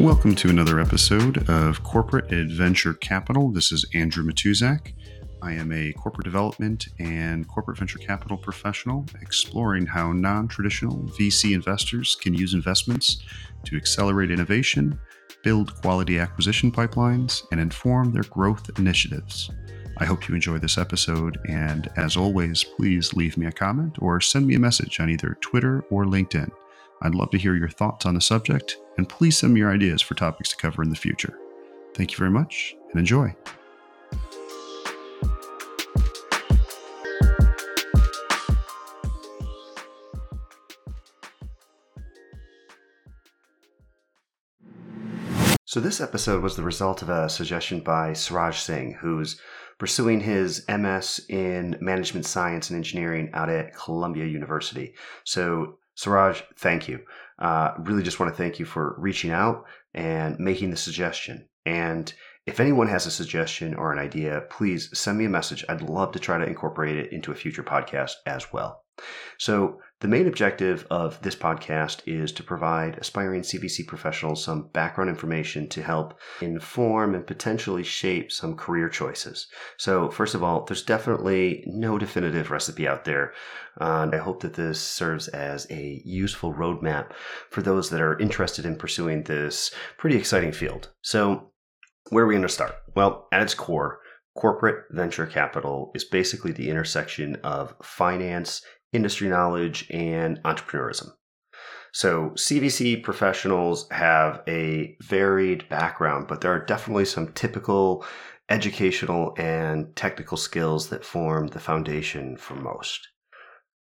Welcome to another episode of Corporate Adventure Capital. This is Andrew Matuzak. I am a corporate development and corporate venture capital professional exploring how non traditional VC investors can use investments to accelerate innovation, build quality acquisition pipelines, and inform their growth initiatives. I hope you enjoy this episode, and as always, please leave me a comment or send me a message on either Twitter or LinkedIn. I'd love to hear your thoughts on the subject, and please send me your ideas for topics to cover in the future. Thank you very much, and enjoy. So, this episode was the result of a suggestion by Suraj Singh, who's pursuing his MS in management science and engineering out at Columbia University. So, Suraj, thank you. Uh, really just want to thank you for reaching out and making the suggestion. And if anyone has a suggestion or an idea, please send me a message. I'd love to try to incorporate it into a future podcast as well. So, the main objective of this podcast is to provide aspiring CVC professionals some background information to help inform and potentially shape some career choices. So, first of all, there's definitely no definitive recipe out there. Uh, and I hope that this serves as a useful roadmap for those that are interested in pursuing this pretty exciting field. So, where are we going to start? Well, at its core, corporate venture capital is basically the intersection of finance industry knowledge, and entrepreneurism. So, CVC professionals have a varied background, but there are definitely some typical educational and technical skills that form the foundation for most.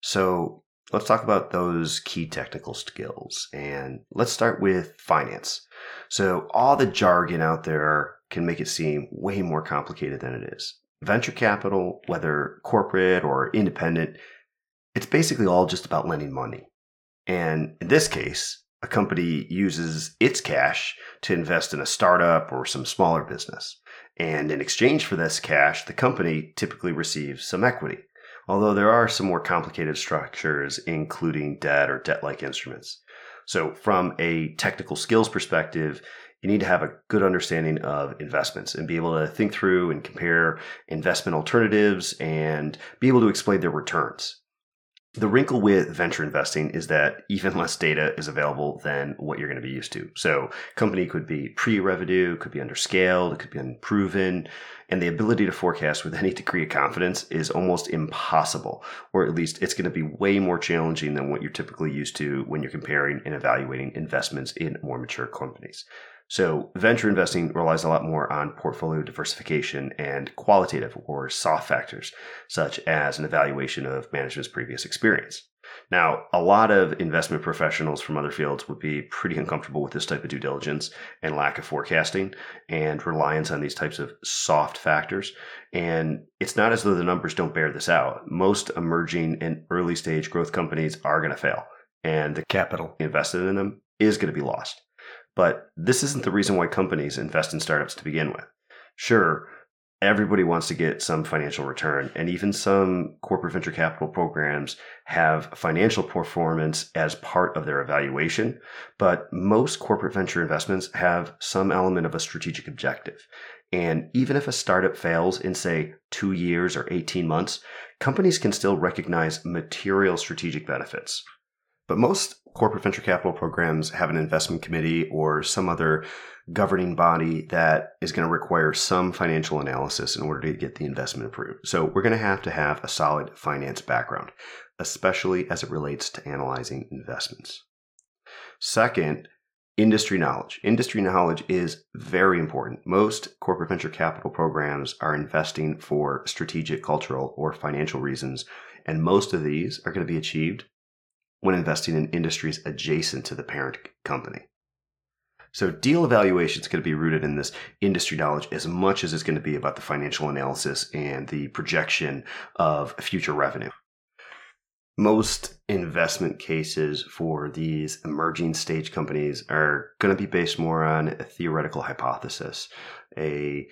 So, let's talk about those key technical skills. And let's start with finance. So, all the jargon out there can make it seem way more complicated than it is. Venture capital, whether corporate or independent, it's basically all just about lending money. And in this case, a company uses its cash to invest in a startup or some smaller business. And in exchange for this cash, the company typically receives some equity, although there are some more complicated structures, including debt or debt like instruments. So, from a technical skills perspective, you need to have a good understanding of investments and be able to think through and compare investment alternatives and be able to explain their returns. The wrinkle with venture investing is that even less data is available than what you're going to be used to. So, company could be pre-revenue, could be underscaled, it could be unproven, and the ability to forecast with any degree of confidence is almost impossible, or at least it's going to be way more challenging than what you're typically used to when you're comparing and evaluating investments in more mature companies. So venture investing relies a lot more on portfolio diversification and qualitative or soft factors, such as an evaluation of management's previous experience. Now, a lot of investment professionals from other fields would be pretty uncomfortable with this type of due diligence and lack of forecasting and reliance on these types of soft factors. And it's not as though the numbers don't bear this out. Most emerging and early stage growth companies are going to fail, and the capital invested in them is going to be lost. But this isn't the reason why companies invest in startups to begin with. Sure, everybody wants to get some financial return, and even some corporate venture capital programs have financial performance as part of their evaluation. But most corporate venture investments have some element of a strategic objective. And even if a startup fails in, say, two years or 18 months, companies can still recognize material strategic benefits. But most corporate venture capital programs have an investment committee or some other governing body that is going to require some financial analysis in order to get the investment approved. So we're going to have to have a solid finance background, especially as it relates to analyzing investments. Second, industry knowledge. Industry knowledge is very important. Most corporate venture capital programs are investing for strategic, cultural, or financial reasons, and most of these are going to be achieved when investing in industries adjacent to the parent company. So, deal evaluation is going to be rooted in this industry knowledge as much as it's going to be about the financial analysis and the projection of future revenue. Most investment cases for these emerging stage companies are going to be based more on a theoretical hypothesis, a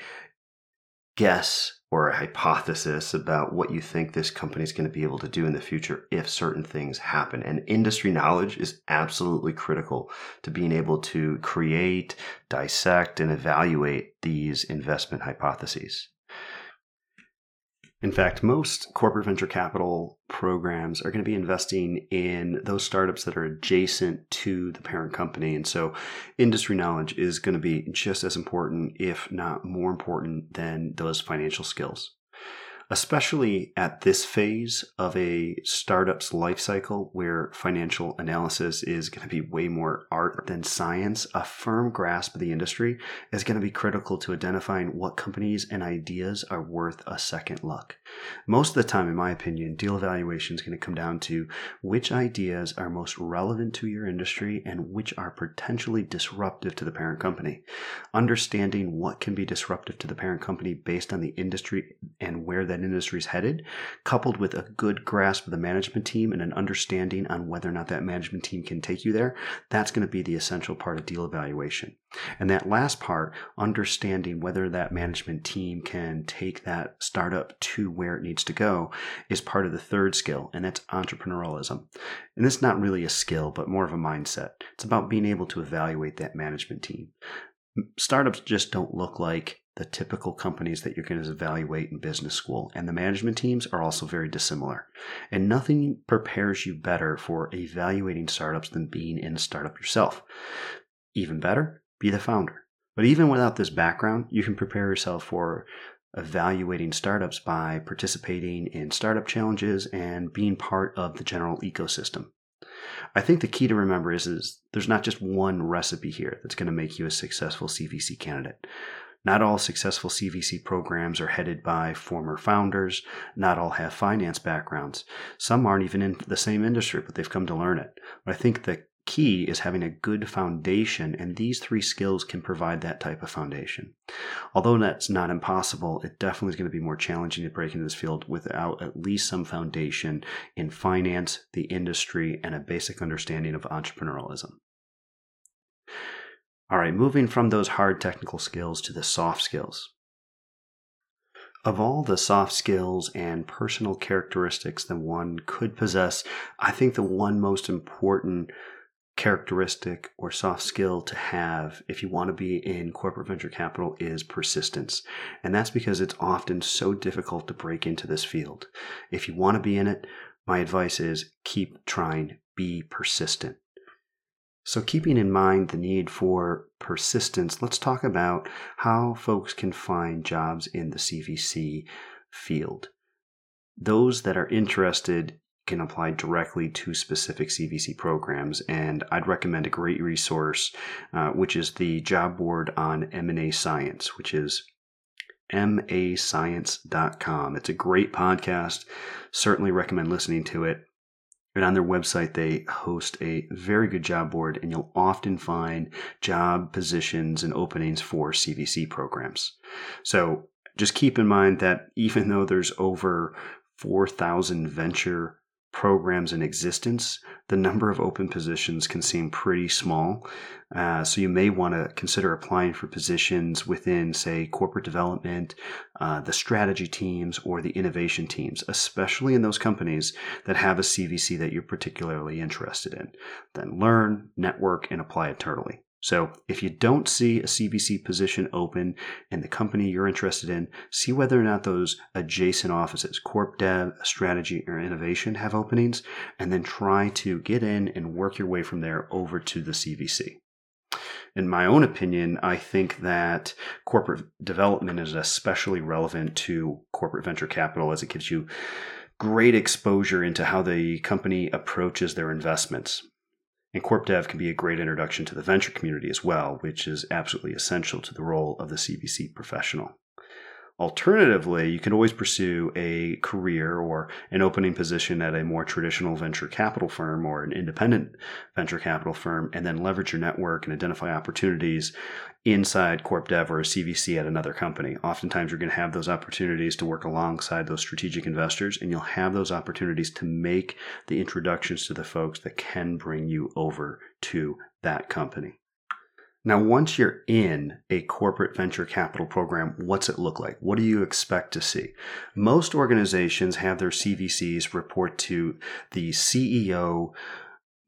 guess or a hypothesis about what you think this company is going to be able to do in the future if certain things happen. And industry knowledge is absolutely critical to being able to create, dissect, and evaluate these investment hypotheses. In fact, most corporate venture capital programs are going to be investing in those startups that are adjacent to the parent company. And so industry knowledge is going to be just as important, if not more important, than those financial skills especially at this phase of a startup's life cycle where financial analysis is going to be way more art than science, a firm grasp of the industry is going to be critical to identifying what companies and ideas are worth a second look. Most of the time, in my opinion, deal evaluation is going to come down to which ideas are most relevant to your industry and which are potentially disruptive to the parent company. Understanding what can be disruptive to the parent company based on the industry and where that industry is headed, coupled with a good grasp of the management team and an understanding on whether or not that management team can take you there, that's going to be the essential part of deal evaluation. And that last part, understanding whether that management team can take that startup to where it needs to go, is part of the third skill, and that's entrepreneurialism. And is not really a skill, but more of a mindset. It's about being able to evaluate that management team. Startups just don't look like the typical companies that you're going to evaluate in business school. And the management teams are also very dissimilar. And nothing prepares you better for evaluating startups than being in a startup yourself. Even better, be the founder. But even without this background, you can prepare yourself for evaluating startups by participating in startup challenges and being part of the general ecosystem. I think the key to remember is, is there's not just one recipe here that's going to make you a successful CVC candidate. Not all successful CVC programs are headed by former founders. Not all have finance backgrounds. Some aren't even in the same industry, but they've come to learn it. But I think the key is having a good foundation, and these three skills can provide that type of foundation. Although that's not impossible, it definitely is going to be more challenging to break into this field without at least some foundation in finance, the industry, and a basic understanding of entrepreneurialism. All right, moving from those hard technical skills to the soft skills. Of all the soft skills and personal characteristics that one could possess, I think the one most important characteristic or soft skill to have if you want to be in corporate venture capital is persistence. And that's because it's often so difficult to break into this field. If you want to be in it, my advice is keep trying, be persistent. So, keeping in mind the need for persistence, let's talk about how folks can find jobs in the CVC field. Those that are interested can apply directly to specific CVC programs, and I'd recommend a great resource, uh, which is the job board on M&A Science, which is mascience.com. It's a great podcast. Certainly recommend listening to it. And on their website, they host a very good job board, and you'll often find job positions and openings for CVC programs. So just keep in mind that even though there's over 4,000 venture programs in existence, the number of open positions can seem pretty small. Uh, so you may want to consider applying for positions within, say, corporate development, uh, the strategy teams, or the innovation teams, especially in those companies that have a CVC that you're particularly interested in. Then learn, network, and apply thoroughly. So if you don't see a CVC position open in the company you're interested in, see whether or not those adjacent offices, corp dev, strategy, or innovation have openings, and then try to get in and work your way from there over to the CVC. In my own opinion, I think that corporate development is especially relevant to corporate venture capital as it gives you great exposure into how the company approaches their investments. And Corp Dev can be a great introduction to the venture community as well, which is absolutely essential to the role of the CVC professional. Alternatively, you can always pursue a career or an opening position at a more traditional venture capital firm or an independent venture capital firm, and then leverage your network and identify opportunities inside Corp Dev or a CVC at another company. Oftentimes, you're going to have those opportunities to work alongside those strategic investors, and you'll have those opportunities to make the introductions to the folks that can bring you over to that company. Now, once you're in a corporate venture capital program, what's it look like? What do you expect to see? Most organizations have their CVCs report to the CEO,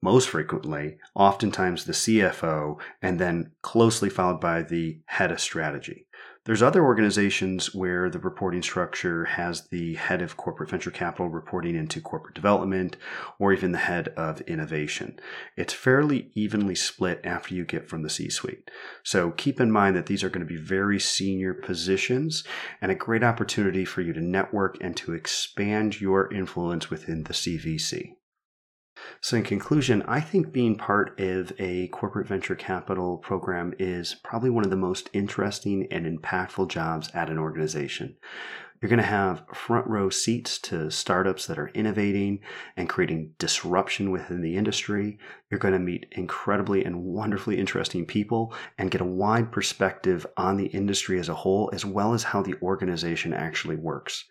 most frequently, oftentimes the CFO, and then closely followed by the head of strategy. There's other organizations where the reporting structure has the head of corporate venture capital reporting into corporate development or even the head of innovation. It's fairly evenly split after you get from the C suite. So keep in mind that these are going to be very senior positions and a great opportunity for you to network and to expand your influence within the CVC. So, in conclusion, I think being part of a corporate venture capital program is probably one of the most interesting and impactful jobs at an organization. You're going to have front row seats to startups that are innovating and creating disruption within the industry. You're going to meet incredibly and wonderfully interesting people and get a wide perspective on the industry as a whole, as well as how the organization actually works.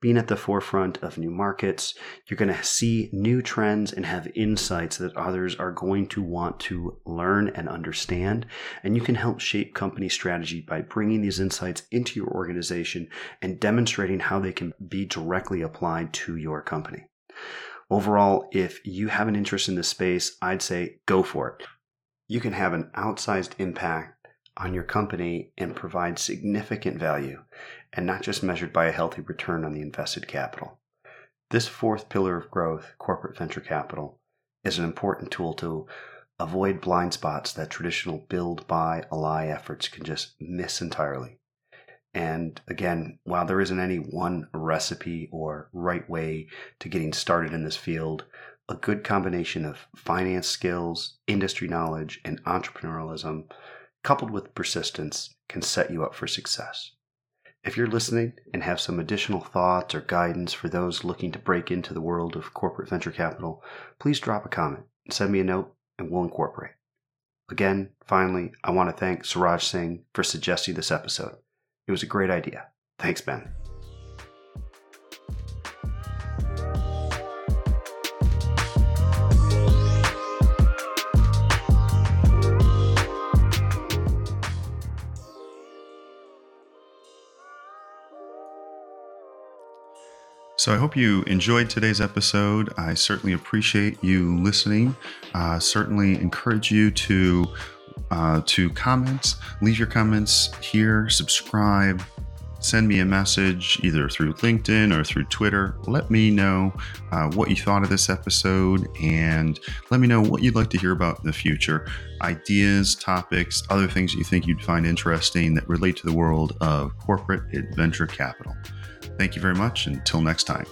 Being at the forefront of new markets, you're going to see new trends and have insights that others are going to want to learn and understand. And you can help shape company strategy by bringing these insights into your organization and demonstrating demonstrating how they can be directly applied to your company. Overall, if you have an interest in this space, I'd say go for it. You can have an outsized impact on your company and provide significant value, and not just measured by a healthy return on the invested capital. This fourth pillar of growth, corporate venture capital, is an important tool to avoid blind spots that traditional build, buy, ally efforts can just miss entirely. And again, while there isn't any one recipe or right way to getting started in this field, a good combination of finance skills, industry knowledge, and entrepreneurialism, coupled with persistence, can set you up for success. If you're listening and have some additional thoughts or guidance for those looking to break into the world of corporate venture capital, please drop a comment send me a note and we'll incorporate. Again, finally, I want to thank Suraj Singh for suggesting this episode. It was a great idea. Thanks, Ben. So I hope you enjoyed today's episode. I certainly appreciate you listening. Uh, certainly encourage you to uh, to comments. Leave your comments here, subscribe, send me a message either through LinkedIn or through Twitter. Let me know uh, what you thought of this episode and let me know what you'd like to hear about in the future. Ideas, topics, other things that you think you'd find interesting that relate to the world of corporate adventure capital. Thank you very much. Until next time.